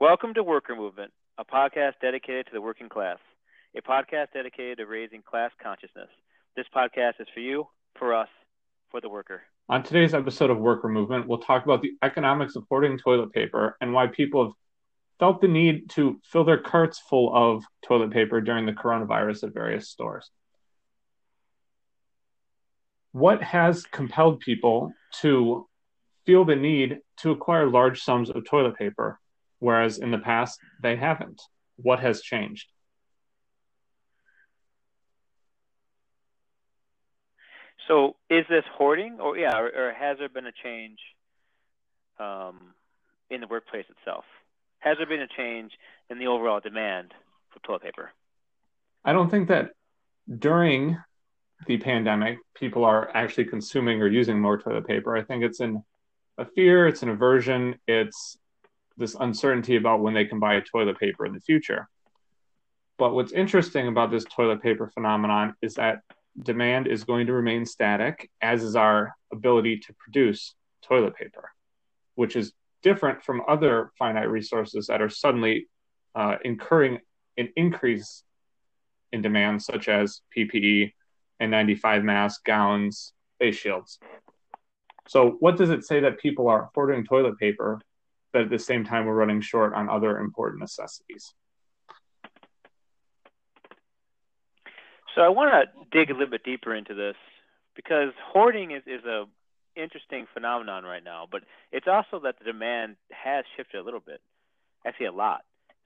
Welcome to Worker Movement, a podcast dedicated to the working class, a podcast dedicated to raising class consciousness. This podcast is for you, for us, for the worker. On today's episode of Worker Movement, we'll talk about the economics of hoarding toilet paper and why people have felt the need to fill their carts full of toilet paper during the coronavirus at various stores. What has compelled people to feel the need to acquire large sums of toilet paper, whereas in the past they haven't? What has changed? So, is this hoarding, or yeah, or, or has there been a change um, in the workplace itself? Has there been a change in the overall demand for toilet paper? I don't think that during the pandemic people are actually consuming or using more toilet paper. I think it's in a fear, it's an aversion, it's this uncertainty about when they can buy a toilet paper in the future. But what's interesting about this toilet paper phenomenon is that demand is going to remain static, as is our ability to produce toilet paper, which is different from other finite resources that are suddenly uh, incurring an increase in demand, such as PPE, N95 masks, gowns, face shields. So, what does it say that people are hoarding toilet paper, but at the same time we're running short on other important necessities? So, I want to dig a little bit deeper into this because hoarding is, is a interesting phenomenon right now, but it's also that the demand has shifted a little bit, actually a lot.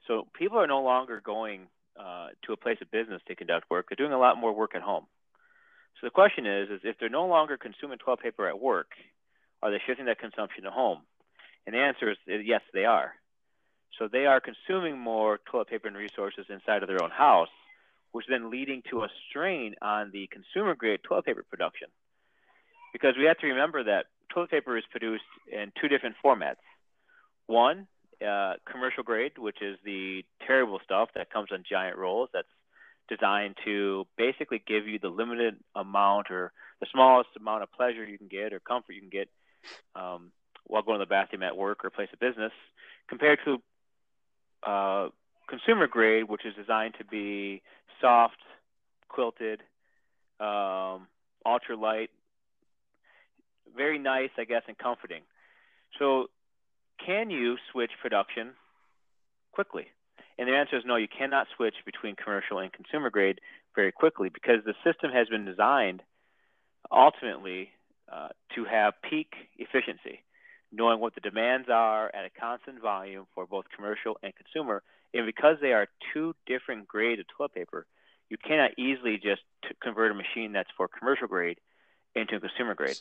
So people are no longer going uh, to a place of business to conduct work; they're doing a lot more work at home. So the question is, is if they're no longer consuming toilet paper at work, are they shifting that consumption to home? And the answer is yes, they are. So they are consuming more toilet paper and resources inside of their own house, which is then leading to a strain on the consumer grade toilet paper production because we have to remember that toilet paper is produced in two different formats. One, uh, commercial grade, which is the terrible stuff that comes on giant rolls that's designed to basically give you the limited amount or the smallest amount of pleasure you can get or comfort you can get um, while going to the bathroom at work or place of business, compared to uh, consumer grade, which is designed to be soft, quilted, um, ultra light, very nice, I guess, and comforting. So, can you switch production quickly? And the answer is no, you cannot switch between commercial and consumer grade very quickly because the system has been designed ultimately uh, to have peak efficiency, knowing what the demands are at a constant volume for both commercial and consumer. And because they are two different grades of toilet paper, you cannot easily just convert a machine that's for commercial grade into a consumer grade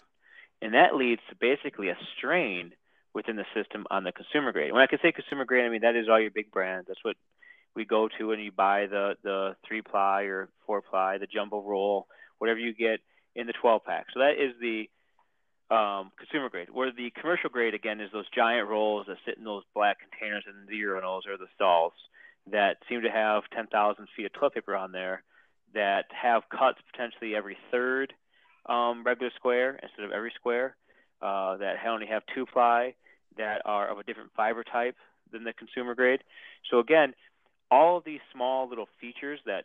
and that leads to basically a strain within the system on the consumer grade. When I can say consumer grade, I mean that is all your big brands. That's what we go to when you buy the the three ply or four ply, the jumbo roll, whatever you get in the 12 pack. So that is the um, consumer grade. Where the commercial grade again is those giant rolls that sit in those black containers in the urinals or the stalls that seem to have 10,000 feet of toilet paper on there that have cuts potentially every third um, regular square instead of every square, uh, that only have two ply, that are of a different fiber type than the consumer grade. So again, all of these small little features that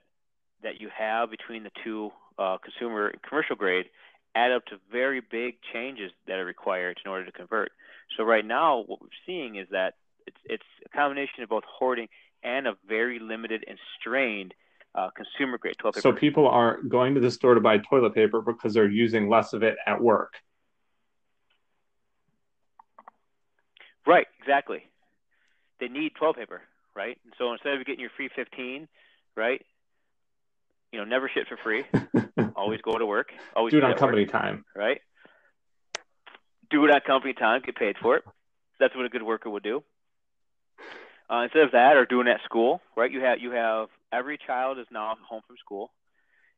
that you have between the two uh, consumer and commercial grade add up to very big changes that are required in order to convert. So right now, what we're seeing is that it's, it's a combination of both hoarding and a very limited and strained uh, consumer grade toilet paper. So people are going to the store to buy toilet paper because they're using less of it at work. Right, exactly. They need toilet paper, right? And so instead of getting your free 15, right? You know, never shit for free. always go to work. Always do it on company work, time, right? Do it on company time. Get paid for it. That's what a good worker would do. Uh, instead of that, or doing it at school, right? You have you have every child is now home from school.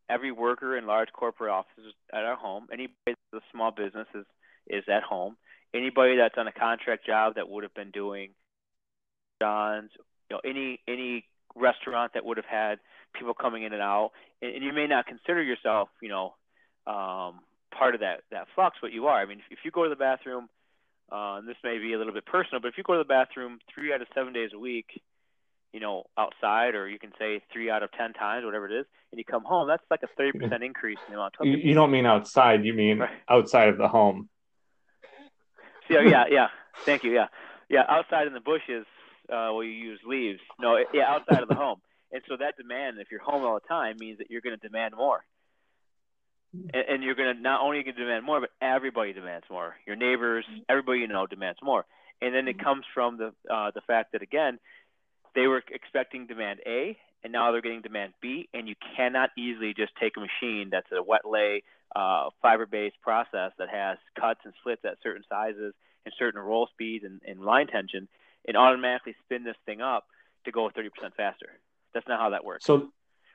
Every worker in large corporate offices at our home. Anybody that's a small business is, is at home. Anybody that's on a contract job that would have been doing John's, you know, any any restaurant that would have had people coming in and out, and, and you may not consider yourself, you know, um, part of that that flux, but you are. I mean, if, if you go to the bathroom uh, and this may be a little bit personal, but if you go to the bathroom three out of seven days a week, you know, outside, or you can say three out of ten times, whatever it is, and you come home, that's like a thirty percent increase in the amount of. You, you don't mean outside; you mean right. outside of the home. So yeah, yeah. Thank you. Yeah, yeah. Outside in the bushes, uh, where you use leaves. No, yeah, outside of the home. And so that demand, if you're home all the time, means that you're going to demand more. And, and you're going to not only going to demand more, but everybody demands more. Your neighbors, everybody you know demands more. And then it comes from the uh, the fact that again, they were expecting demand A, and now they're getting demand B, and you cannot easily just take a machine that's a wet lay uh, fiber-based process that has cuts and slits at certain sizes and certain roll speeds and, and line tension, and automatically spin this thing up to go 30% faster. That's not how that works. So,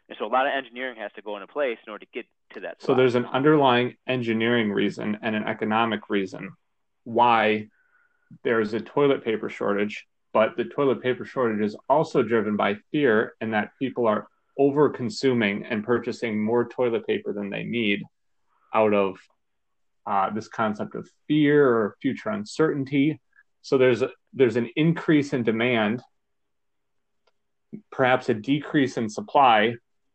and so a lot of engineering has to go into place in order to get to that. Spot. So there's an underlying engineering reason and an economic reason why there's a toilet paper shortage, but the toilet paper shortage is also driven by fear and that people are over consuming and purchasing more toilet paper than they need out of uh, this concept of fear or future uncertainty. So there's a, there's an increase in demand, perhaps a decrease in supply,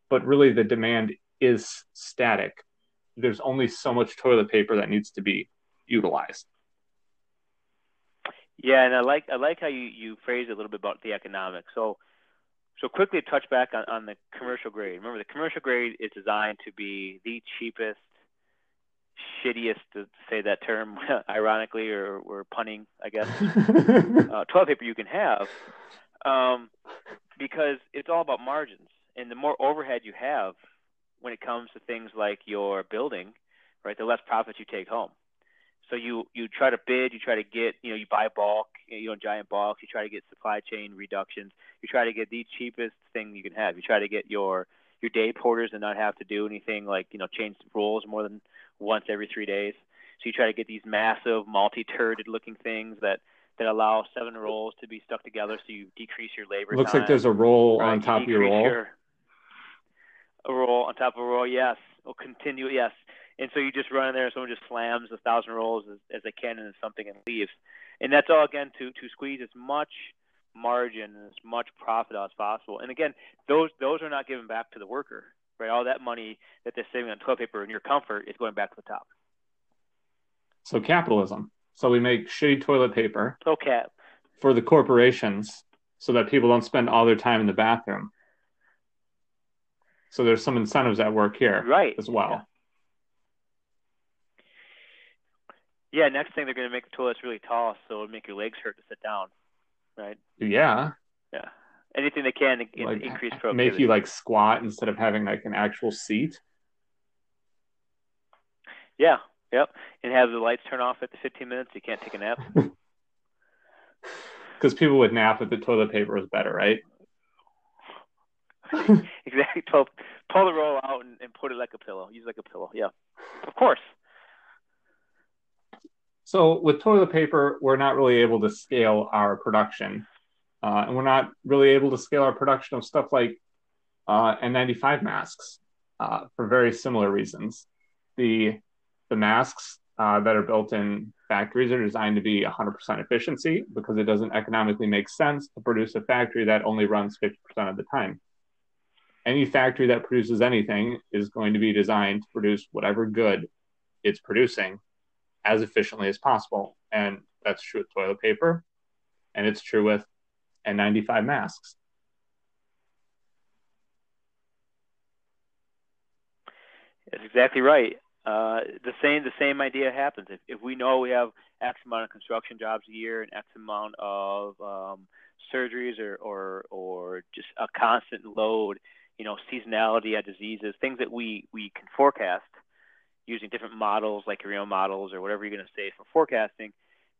but really the demand is static. There's only so much toilet paper that needs to be utilized. Yeah, and I like I like how you you phrase it a little bit about the economics. So so quickly touch back on, on the commercial grade. Remember, the commercial grade is designed to be the cheapest shittiest to say that term ironically or, or punning i guess uh, toilet paper you can have um, because it's all about margins. And the more overhead you have when it comes to things like your building right the less profits you take home. So you you try to bid you try to get you know you buy bulk you know giant bulks you try to get supply chain reductions you try to get the cheapest thing you can have. You try to get your your day porters and not have to do anything like you know change rolls more than once every three days. So you try to get these massive multi-turreted looking things that that allow seven rolls to be stuck together, so you decrease your labor. Looks time, like there's a roll right? on top of your roll. Your, a roll on top of a roll, yes. Will continue, yes. And so you just run in there, and someone just slams a thousand rolls as, as they can into something and leaves. And that's all again to to squeeze as much margin and as much profit as possible. And again, those those are not given back to the worker right? All that money that they're saving on toilet paper and your comfort is going back to the top. So capitalism. So we make shitty toilet paper. Okay. For the corporations, so that people don't spend all their time in the bathroom. So there's some incentives at work here, right? As well. Yeah. yeah next thing, they're going to make the toilets really tall, so it'll make your legs hurt to sit down, right? Yeah. Yeah anything they can to like, increase productivity. Make you like squat instead of having like an actual seat. Yeah, yep, and have the lights turn off at the 15 minutes. You can't take a nap. Because people would nap if the toilet paper was better, right? exactly. Pull, pull the roll out and, and put it like a pillow. Use it like a pillow. Yeah, of course. So with toilet paper, we're not really able to scale our production uh, and we're not really able to scale our production of stuff like uh, N95 masks uh, for very similar reasons. The the masks uh, that are built in factories are designed to be 100% efficiency because it doesn't economically make sense to produce a factory that only runs 50% of the time. Any factory that produces anything is going to be designed to produce whatever good it's producing as efficiently as possible. And that's true with toilet paper, and it's true with N95 masks. That's exactly right. Uh, the same the same idea happens. If, if we know we have X amount of construction jobs a year and X amount of um, surgeries or, or or just a constant load, you know, seasonality of diseases, things that we we can forecast using different models like your own models or whatever you're going to say for forecasting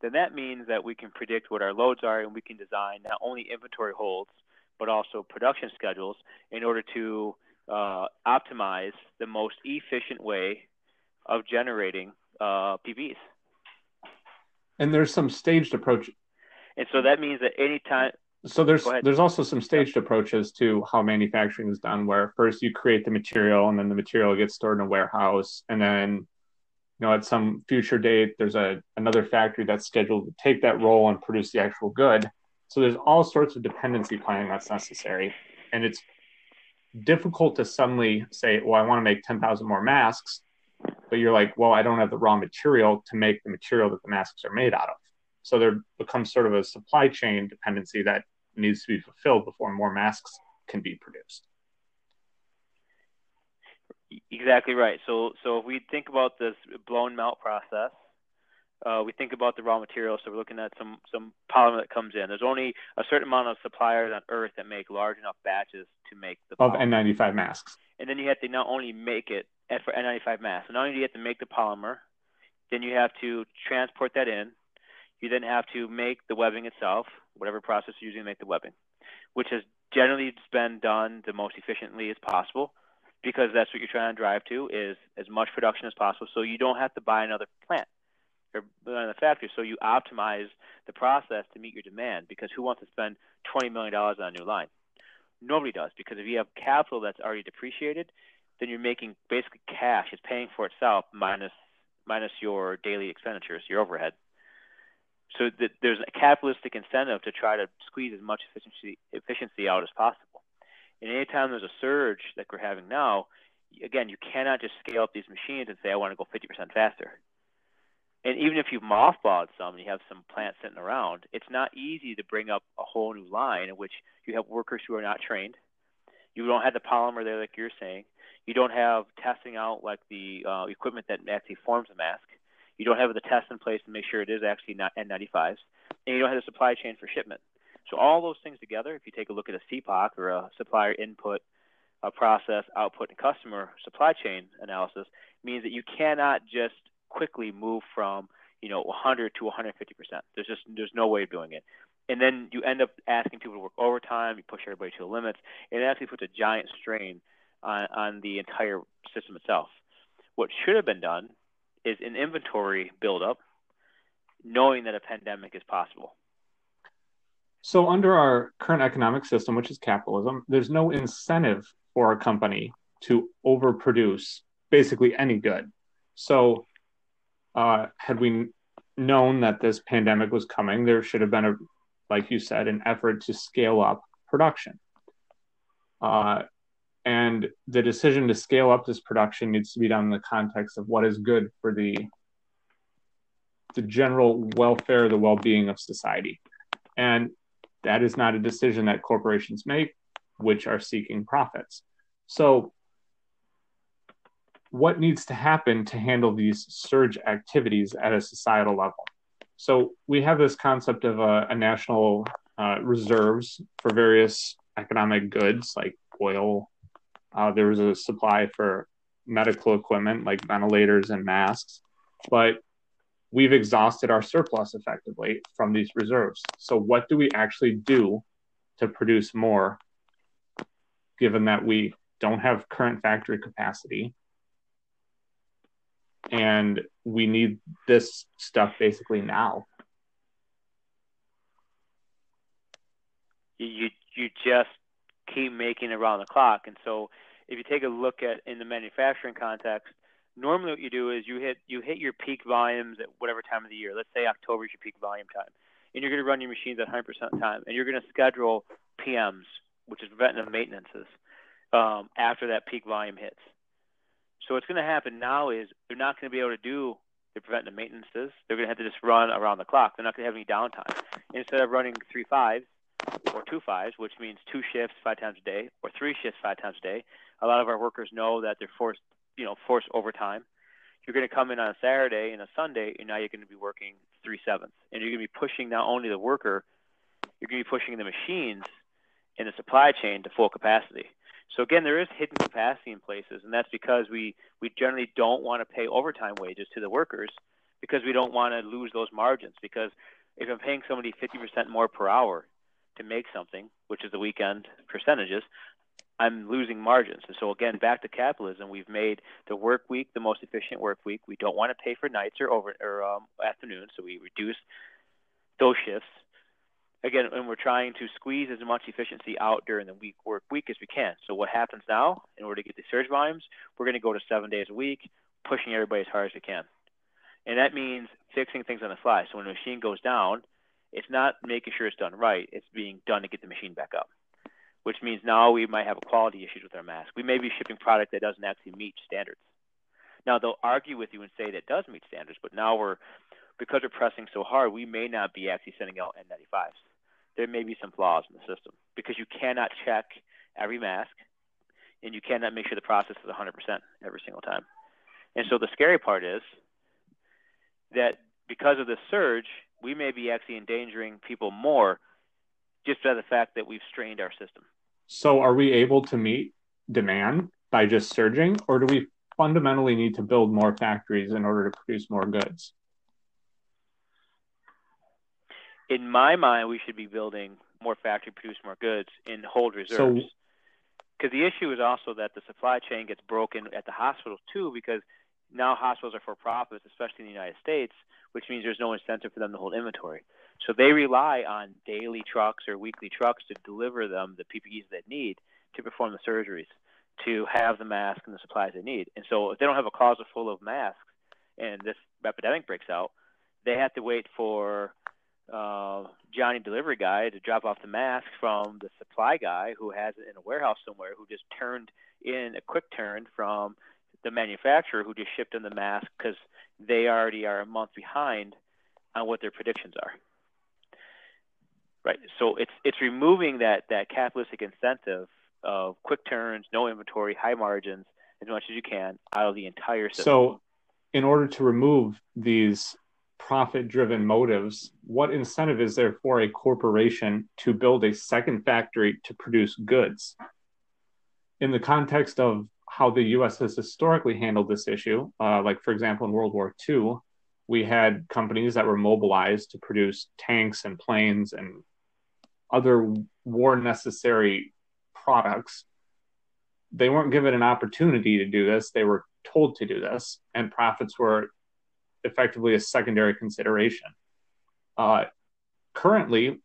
then that means that we can predict what our loads are and we can design not only inventory holds but also production schedules in order to uh, optimize the most efficient way of generating uh, PPs. And there's some staged approach. And so that means that any time. So there's there's also some staged approaches to how manufacturing is done, where first you create the material and then the material gets stored in a warehouse, and then you know, at some future date, there's a another factory that's scheduled to take that role and produce the actual good. So there's all sorts of dependency planning that's necessary, and it's difficult to suddenly say, "Well, I want to make 10,000 more masks," but you're like, "Well, I don't have the raw material to make the material that the masks are made out of." So there becomes sort of a supply chain dependency that needs to be fulfilled before more masks can be produced. Exactly right. So, so if we think about this blown melt process, uh, we think about the raw material. So we're looking at some some polymer that comes in. There's only a certain amount of suppliers on Earth that make large enough batches to make the of N95 masks. And then you have to not only make it for N95 masks. So not only do you have to make the polymer, then you have to transport that in. You then have to make the webbing itself, whatever process you're using to make the webbing, which has generally been done the most efficiently as possible because that's what you're trying to drive to is as much production as possible so you don't have to buy another plant or another factory so you optimize the process to meet your demand because who wants to spend $20 million on a new line nobody does because if you have capital that's already depreciated then you're making basically cash it's paying for itself minus minus your daily expenditures your overhead so there's a capitalistic incentive to try to squeeze as much efficiency efficiency out as possible. And anytime there's a surge like we're having now, again, you cannot just scale up these machines and say I want to go 50% faster. And even if you've mothballed some and you have some plants sitting around, it's not easy to bring up a whole new line in which you have workers who are not trained. You don't have the polymer there, like you're saying. You don't have testing out like the uh, equipment that actually forms a mask. You don't have the test in place to make sure it is actually not N95s, and you don't have the supply chain for shipment. So all those things together, if you take a look at a SIPOC or a supplier input, a process, output, and customer supply chain analysis, means that you cannot just quickly move from you know 100 to 150 percent. There's just there's no way of doing it. And then you end up asking people to work overtime. You push everybody to the limits, and it actually puts a giant strain on, on the entire system itself. What should have been done is an inventory buildup, knowing that a pandemic is possible. So, under our current economic system, which is capitalism, there's no incentive for a company to overproduce basically any good. So, uh, had we known that this pandemic was coming, there should have been a, like you said, an effort to scale up production. Uh, and the decision to scale up this production needs to be done in the context of what is good for the the general welfare, the well-being of society. And that is not a decision that corporations make, which are seeking profits. So what needs to happen to handle these surge activities at a societal level? So we have this concept of a, a national uh, reserves for various economic goods like oil, uh, there was a supply for medical equipment like ventilators and masks, but we've exhausted our surplus effectively from these reserves. So, what do we actually do to produce more, given that we don't have current factory capacity? And we need this stuff basically now. You you just keep making around the clock. And so if you take a look at in the manufacturing context, normally what you do is you hit you hit your peak volumes at whatever time of the year. Let's say October is your peak volume time, and you're going to run your machines at 100% time, and you're going to schedule PMs, which is preventive maintenances, um, after that peak volume hits. So what's going to happen now is they're not going to be able to do the preventive maintenances. They're going to have to just run around the clock. They're not going to have any downtime. Instead of running three fives, or two fives, which means two shifts five times a day, or three shifts five times a day. A lot of our workers know that they're forced, you know, forced overtime. You're going to come in on a Saturday and a Sunday, and now you're going to be working three sevenths, and you're going to be pushing not only the worker, you're going to be pushing the machines in the supply chain to full capacity. So again, there is hidden capacity in places, and that's because we we generally don't want to pay overtime wages to the workers because we don't want to lose those margins. Because if I'm paying somebody 50% more per hour, to make something, which is the weekend percentages, I'm losing margins. And so again, back to capitalism, we've made the work week the most efficient work week. We don't want to pay for nights or over or um, afternoons, so we reduce those shifts. Again, and we're trying to squeeze as much efficiency out during the week work week as we can. So what happens now, in order to get the surge volumes, we're going to go to seven days a week, pushing everybody as hard as we can. And that means fixing things on the fly. So when a machine goes down, it's not making sure it's done right, it's being done to get the machine back up. Which means now we might have quality issues with our mask. We may be shipping product that doesn't actually meet standards. Now they'll argue with you and say that does meet standards, but now we're because we're pressing so hard, we may not be actually sending out N95s. There may be some flaws in the system because you cannot check every mask and you cannot make sure the process is 100% every single time. And so the scary part is that because of this surge, we may be actually endangering people more just by the fact that we've strained our system. So, are we able to meet demand by just surging, or do we fundamentally need to build more factories in order to produce more goods? In my mind, we should be building more factory, produce more goods, and hold reserves. So, because the issue is also that the supply chain gets broken at the hospitals too, because now hospitals are for profits, especially in the United States, which means there's no incentive for them to hold inventory. So they rely on daily trucks or weekly trucks to deliver them the PPEs they need to perform the surgeries, to have the masks and the supplies they need. And so if they don't have a closet full of masks and this epidemic breaks out, they have to wait for uh, Johnny delivery guy to drop off the mask from the supply guy who has it in a warehouse somewhere who just turned in a quick turn from the manufacturer who just shipped them the mask because they already are a month behind on what their predictions are. Right. So it's it's removing that that capitalistic incentive of quick turns, no inventory, high margins as much as you can out of the entire system. So in order to remove these profit driven motives, what incentive is there for a corporation to build a second factory to produce goods? In the context of how the U.S. has historically handled this issue. Uh, like, for example, in World War II, we had companies that were mobilized to produce tanks and planes and other war necessary products. They weren't given an opportunity to do this, they were told to do this, and profits were effectively a secondary consideration. Uh, currently,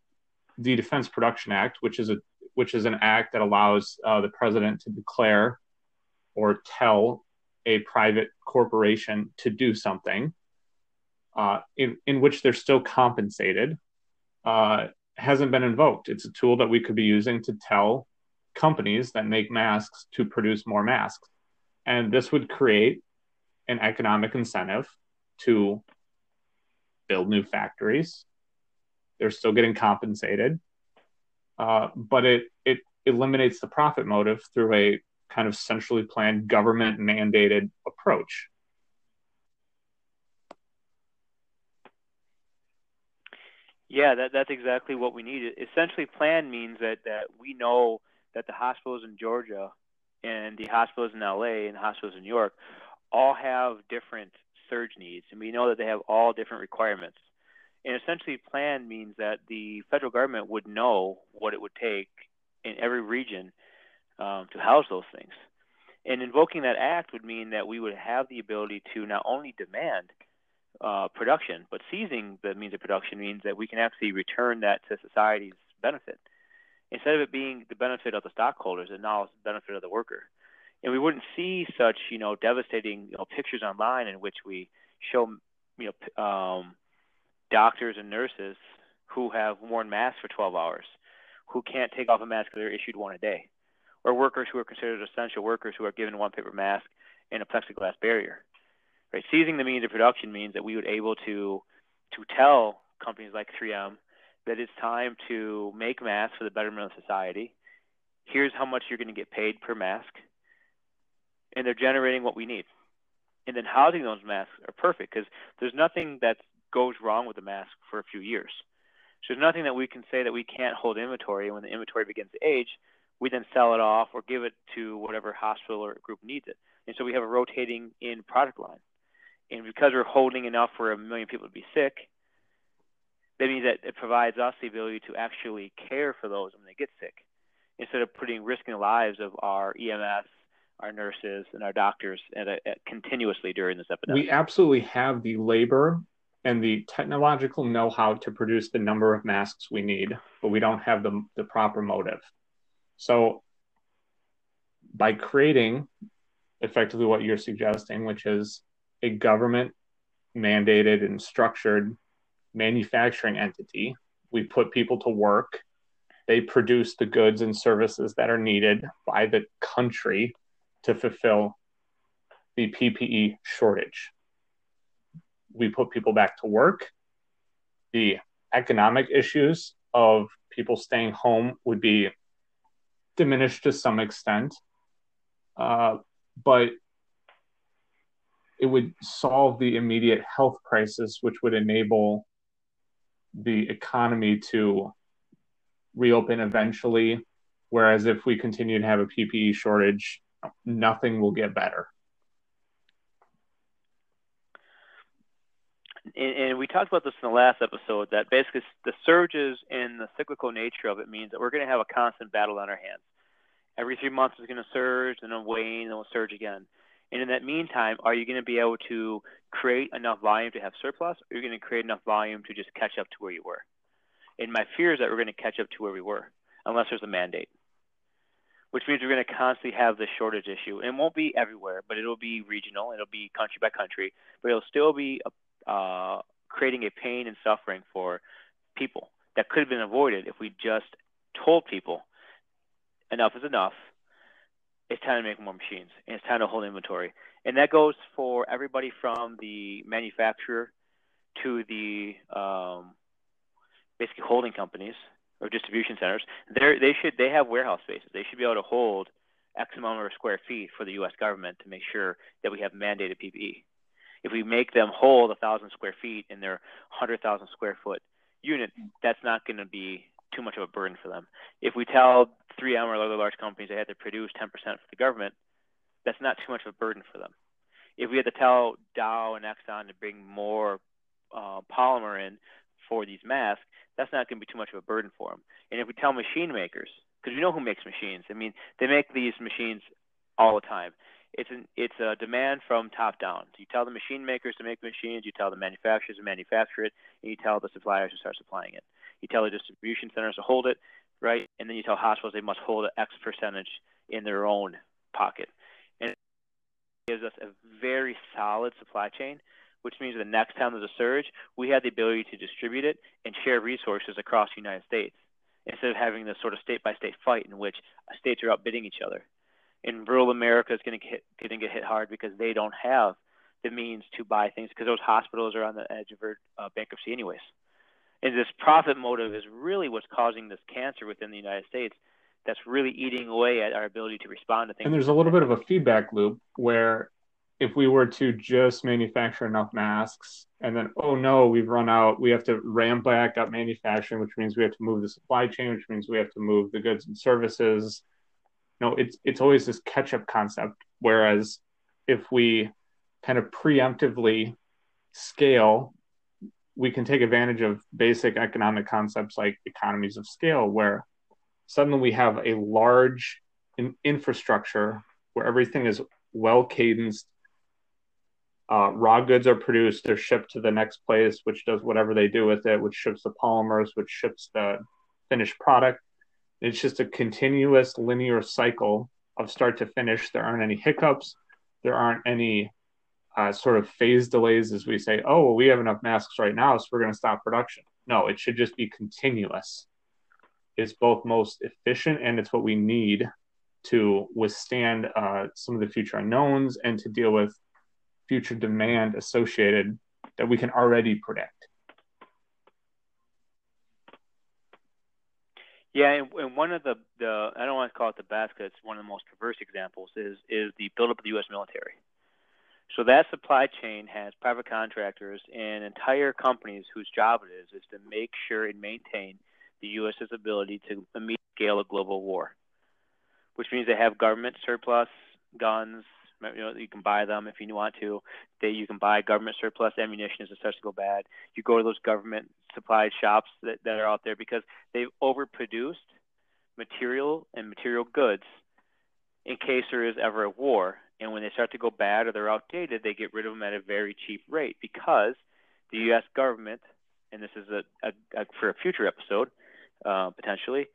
the Defense Production Act, which is a which is an act that allows uh, the president to declare or tell a private corporation to do something uh, in, in which they're still compensated uh, hasn't been invoked. It's a tool that we could be using to tell companies that make masks to produce more masks. And this would create an economic incentive to build new factories. They're still getting compensated, uh, but it, it eliminates the profit motive through a kind of centrally planned government mandated approach. Yeah, that, that's exactly what we need. Essentially, plan means that, that we know that the hospitals in Georgia and the hospitals in LA and the hospitals in New York all have different surge needs, and we know that they have all different requirements. And essentially, plan means that the federal government would know what it would take in every region um, to house those things. And invoking that act would mean that we would have the ability to not only demand uh, production, but seizing the means of production means that we can actually return that to society's benefit. Instead of it being the benefit of the stockholders, and now it's the benefit of the worker. And we wouldn't see such, you know, devastating you know, pictures online in which we show, you know, um, doctors and nurses who have worn masks for 12 hours, who can't take off a mask they're issued one a day or workers who are considered essential workers who are given one paper mask and a plexiglass barrier. Right? Seizing the means of production means that we would able to to tell companies like 3M that it's time to make masks for the betterment of society. Here's how much you're going to get paid per mask, and they're generating what we need. And then housing those masks are perfect because there's nothing that goes wrong with the mask for a few years. So there's nothing that we can say that we can't hold inventory, and when the inventory begins to age, we then sell it off or give it to whatever hospital or group needs it. And so we have a rotating in product line. And because we're holding enough for a million people to be sick, that means that it provides us the ability to actually care for those when they get sick instead of putting risking the lives of our EMS, our nurses, and our doctors at a, at continuously during this epidemic. We absolutely have the labor and the technological know-how to produce the number of masks we need, but we don't have the, the proper motive. So by creating effectively what you're suggesting, which is a government mandated and structured manufacturing entity. We put people to work. They produce the goods and services that are needed by the country to fulfill the PPE shortage. We put people back to work. The economic issues of people staying home would be diminished to some extent. Uh, but it would solve the immediate health crisis, which would enable the economy to reopen eventually. Whereas if we continue to have a PPE shortage, nothing will get better. And, and, we talked about this in the last episode that basically the surges and the cyclical nature of it means that we're going to have a constant battle on our hands. Every three months it's going to surge, and then wane, and then it'll surge again. And in that meantime, are you going to be able to create enough volume to have surplus, or are you going to create enough volume to just catch up to where you were? And my fear is that we're going to catch up to where we were, unless there's a mandate, which means we're going to constantly have this shortage issue. And it won't be everywhere, but it'll be regional, it'll be country by country, but it'll still be uh, creating a pain and suffering for people that could have been avoided if we just told people enough is enough it's time to make more machines and it's time to hold inventory. And that goes for everybody from the manufacturer to the um, basically holding companies or distribution centers. They they should they have warehouse spaces. They should be able to hold X amount of square feet for the U.S. government to make sure that we have mandated PPE. If we make them hold a thousand square feet in their hundred thousand square foot unit, that's not going to be too much of a burden for them. If we tell 3M or other large companies they had to produce 10% for the government, that's not too much of a burden for them. If we had to tell Dow and Exxon to bring more uh, polymer in for these masks, that's not going to be too much of a burden for them. And if we tell machine makers, because we know who makes machines, I mean, they make these machines all the time. It's an it's a demand from top down. So you tell the machine makers to make machines, you tell the manufacturers to manufacture it, and you tell the suppliers to start supplying it. You tell the distribution centers to hold it, right? And then you tell hospitals they must hold X percentage in their own pocket. And it gives us a very solid supply chain, which means the next time there's a surge, we have the ability to distribute it and share resources across the United States instead of having this sort of state by state fight in which states are outbidding each other. And rural America is going to get, going to get hit hard because they don't have the means to buy things because those hospitals are on the edge of uh, bankruptcy anyways. And this profit motive is really what's causing this cancer within the United States that's really eating away at our ability to respond to things. And there's a little bit of a feedback loop where if we were to just manufacture enough masks and then, oh no, we've run out, we have to ramp back up manufacturing, which means we have to move the supply chain, which means we have to move the goods and services. No, it's it's always this catch up concept. Whereas if we kind of preemptively scale we can take advantage of basic economic concepts like economies of scale, where suddenly we have a large in- infrastructure where everything is well cadenced. Uh, raw goods are produced, they're shipped to the next place, which does whatever they do with it, which ships the polymers, which ships the finished product. It's just a continuous linear cycle of start to finish. There aren't any hiccups. There aren't any uh, sort of phase delays as we say, oh, well, we have enough masks right now, so we're going to stop production. No, it should just be continuous. It's both most efficient and it's what we need to withstand uh, some of the future unknowns and to deal with future demand associated that we can already predict. Yeah, and, and one of the, the I don't want to call it the because it's one of the most perverse examples is is the buildup of the U.S. military. So that supply chain has private contractors and entire companies whose job it is is to make sure and maintain the U.S.'s ability to meet scale of global war, which means they have government surplus guns. You know, you can buy them if you want to. They you can buy government surplus ammunition as it starts to go bad. You go to those government supplied shops that, that are out there because they've overproduced material and material goods in case there is ever a war and when they start to go bad or they're outdated, they get rid of them at a very cheap rate because the U.S. government, and this is a, a, a for a future episode uh, potentially,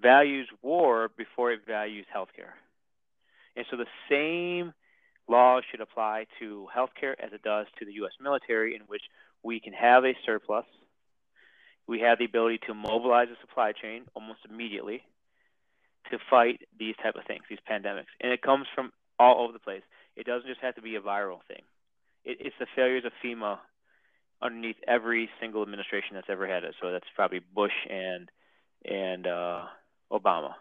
values war before it values healthcare. And so the same law should apply to healthcare as it does to the U.S. military, in which we can have a surplus. We have the ability to mobilize a supply chain almost immediately to fight these type of things, these pandemics, and it comes from all over the place. It doesn't just have to be a viral thing. It, it's the failures of FEMA underneath every single administration that's ever had it. So that's probably Bush and and uh, Obama.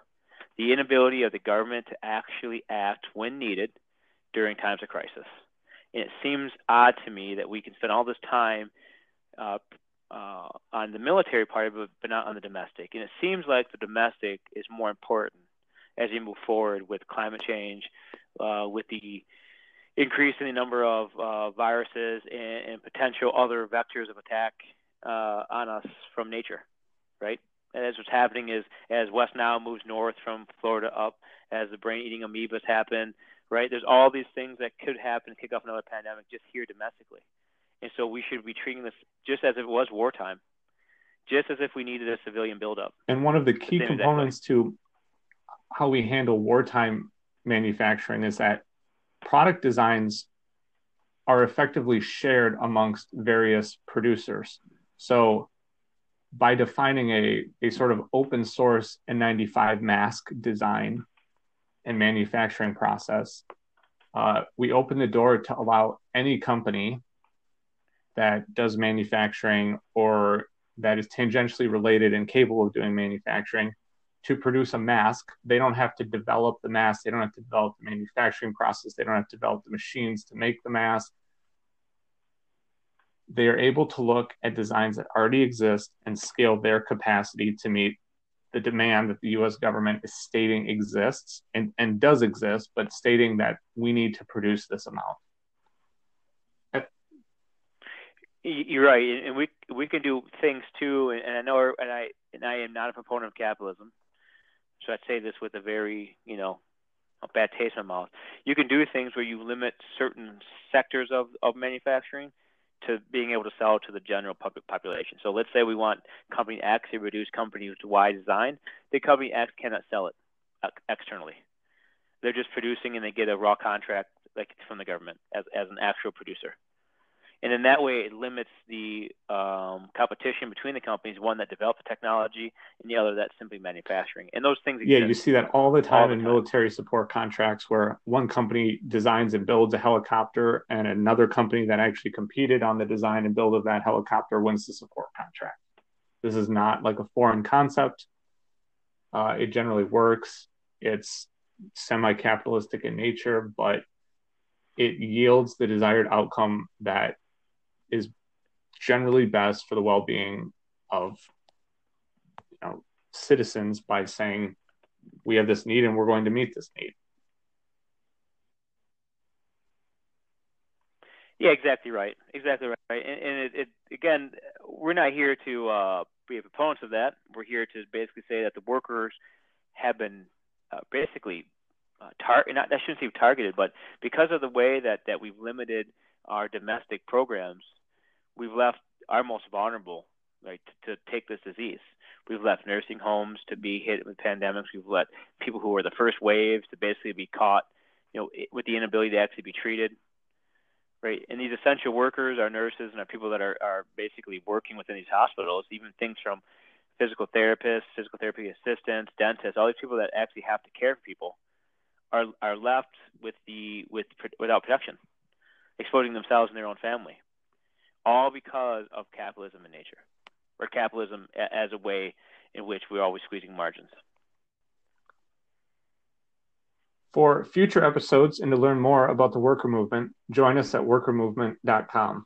The inability of the government to actually act when needed during times of crisis. And it seems odd to me that we can spend all this time uh, uh, on the military part it, but not on the domestic. And it seems like the domestic is more important as we move forward with climate change, uh, with the increase in the number of uh, viruses and, and, potential other vectors of attack uh, on us from nature, right? And as what's happening is as West Nile moves north from Florida up, as the brain-eating amoebas happen, right? There's all these things that could happen, to kick off another pandemic just here domestically. And so we should be treating this just as if it was wartime, just as if we needed a civilian buildup. And one of the key components to how we handle wartime manufacturing is that product designs are effectively shared amongst various producers. So by defining a, a sort of open source N95 mask design and manufacturing process, uh, we open the door to allow any company that does manufacturing or that is tangentially related and capable of doing manufacturing to produce a mask. They don't have to develop the mask, they don't have to develop the manufacturing process, they don't have to develop the machines to make the mask. They are able to look at designs that already exist and scale their capacity to meet the demand that the US government is stating exists and, and does exist, but stating that we need to produce this amount. You're right, and we we can do things too. And I know, and I and I am not a proponent of capitalism, so I'd say this with a very you know a bad taste in my mouth. You can do things where you limit certain sectors of of manufacturing to being able to sell to the general public population. So let's say we want company X to reduce company Y design. The company X cannot sell it uh, externally. They're just producing and they get a raw contract like from the government as as an actual producer and in that way it limits the um, competition between the companies one that develop the technology and the other that's simply manufacturing. And those things yeah you see that all the time all the in time. military support contracts where one company designs and builds a helicopter and another company that actually competed on the design and build of that helicopter wins the support contract. This is not like a foreign concept. Uh, it generally works. It's semi-capitalistic in nature but it yields the desired outcome that is generally best for the well-being of you know, citizens by saying we have this need and we're going to meet this need. Yeah, exactly right. Exactly right. And, and it, it, again, we're not here to uh, be proponents of that. We're here to basically say that the workers have been uh, basically uh, tar- not I shouldn't say targeted, but because of the way that that we've limited our domestic programs, we've left our most vulnerable right to, to take this disease. We've left nursing homes to be hit with pandemics. We've let people who were the first waves to basically be caught, you know, with the inability to actually be treated. Right, and these essential workers, our nurses, and our people that are, are basically working within these hospitals, even things from physical therapists, physical therapy assistants, dentists, all these people that actually have to care for people, are are left with the with without protection, exposing themselves and their own family all because of capitalism in nature, or capitalism as a way in which we're always squeezing margins. For future episodes and to learn more about the worker movement, join us at workermovement.com.